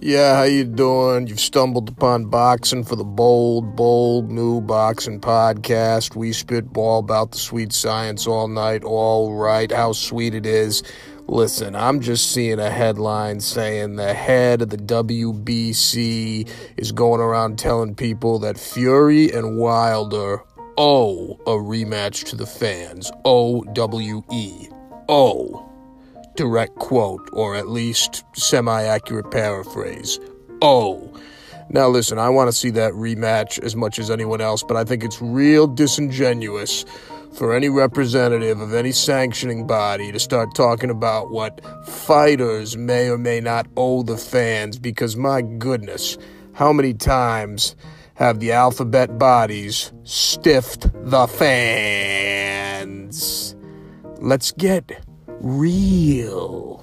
Yeah, how you doing? You've stumbled upon Boxing for the Bold, Bold New Boxing Podcast. We spitball about the sweet science all night. All right, how sweet it is. Listen, I'm just seeing a headline saying the head of the WBC is going around telling people that Fury and Wilder owe a rematch to the fans. O W E. O direct quote, or at least semi accurate paraphrase. Oh. Now, listen, I want to see that rematch as much as anyone else, but I think it's real disingenuous for any representative of any sanctioning body to start talking about what fighters may or may not owe the fans, because my goodness, how many times have the alphabet bodies stiffed the fans? Let's get real.